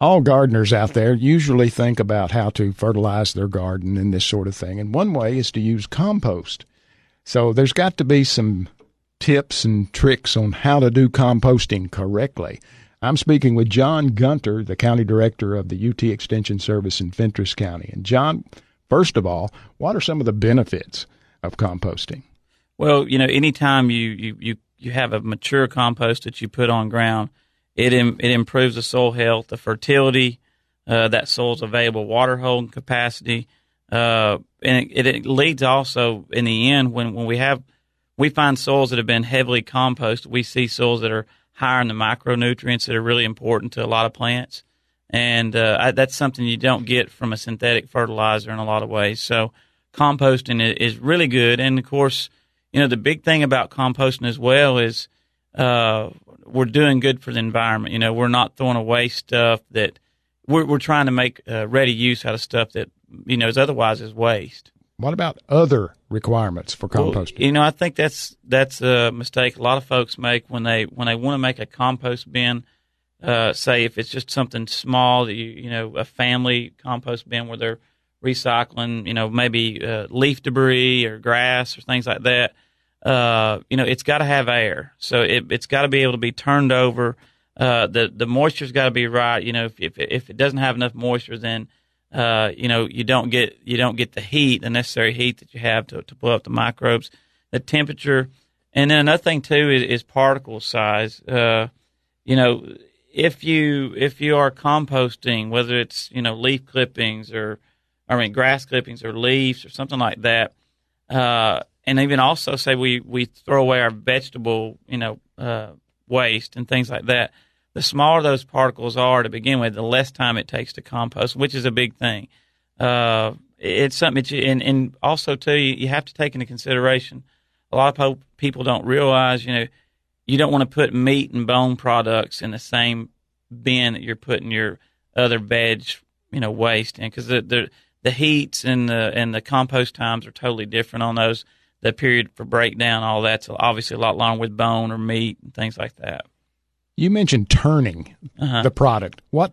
all gardeners out there usually think about how to fertilize their garden and this sort of thing. And one way is to use compost. So there's got to be some tips and tricks on how to do composting correctly. I'm speaking with John Gunter, the county director of the UT Extension Service in Fentress County. And John, first of all, what are some of the benefits of composting? Well, you know, anytime you, you, you, you have a mature compost that you put on ground, it Im- it improves the soil health, the fertility, uh, that soil's available water holding capacity, uh, and it, it, leads also in the end when when we have we find soils that have been heavily composted, we see soils that are higher in the micronutrients that are really important to a lot of plants, and uh, I, that's something you don't get from a synthetic fertilizer in a lot of ways. So composting is really good, and of course, you know the big thing about composting as well is uh, we're doing good for the environment. You know, we're not throwing away stuff that we're we're trying to make uh, ready use out of stuff that you know is otherwise is waste. What about other requirements for composting? Well, you know, I think that's that's a mistake a lot of folks make when they when they want to make a compost bin. Uh, say if it's just something small that you you know a family compost bin where they're recycling, you know, maybe uh, leaf debris or grass or things like that uh, you know, it's got to have air. So it, has got to be able to be turned over. Uh, the the moisture's got to be right. You know, if, if if it doesn't have enough moisture, then uh, you know you don't get you don't get the heat, the necessary heat that you have to to pull up the microbes. The temperature, and then another thing too is, is particle size. Uh, you know, if you if you are composting, whether it's you know leaf clippings or I mean grass clippings or leaves or something like that. And even also say we we throw away our vegetable you know uh, waste and things like that. The smaller those particles are to begin with, the less time it takes to compost, which is a big thing. Uh, it's something that you, and, and also too, you, you have to take into consideration. A lot of people don't realize, you know, you don't want to put meat and bone products in the same bin that you're putting your other veg, you know, waste in because the, the the heats and the and the compost times are totally different on those the period for breakdown, all that's obviously a lot longer with bone or meat and things like that. You mentioned turning uh-huh. the product. What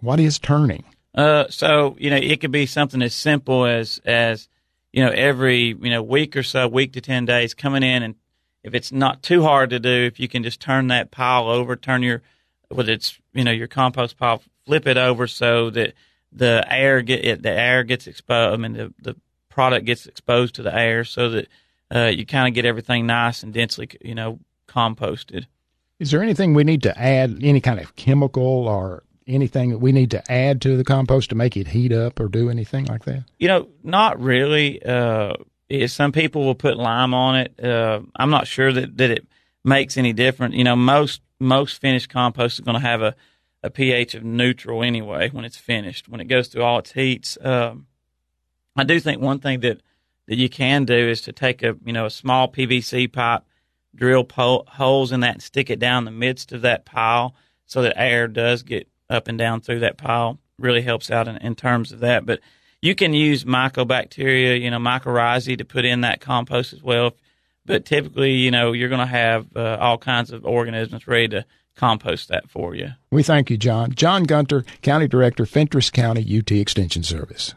what is turning? Uh, so you know, it could be something as simple as as you know, every you know week or so, week to ten days, coming in and if it's not too hard to do, if you can just turn that pile over, turn your whether it's you know your compost pile, flip it over so that the air get the air gets exposed. I mean the the product gets exposed to the air so that uh, you kind of get everything nice and densely, you know, composted. Is there anything we need to add, any kind of chemical or anything that we need to add to the compost to make it heat up or do anything like that? You know, not really. Uh, some people will put lime on it. Uh, I'm not sure that, that it makes any difference. You know, most most finished compost is going to have a, a pH of neutral anyway when it's finished. When it goes through all its heats, um, I do think one thing that that you can do is to take a you know a small PVC pipe, drill po- holes in that, and stick it down the midst of that pile so that air does get up and down through that pile. Really helps out in, in terms of that. But you can use mycobacteria, you know, mycorrhizae to put in that compost as well. But typically, you know, you're going to have uh, all kinds of organisms ready to compost that for you. We thank you, John. John Gunter, County Director, Fentress County UT Extension Service.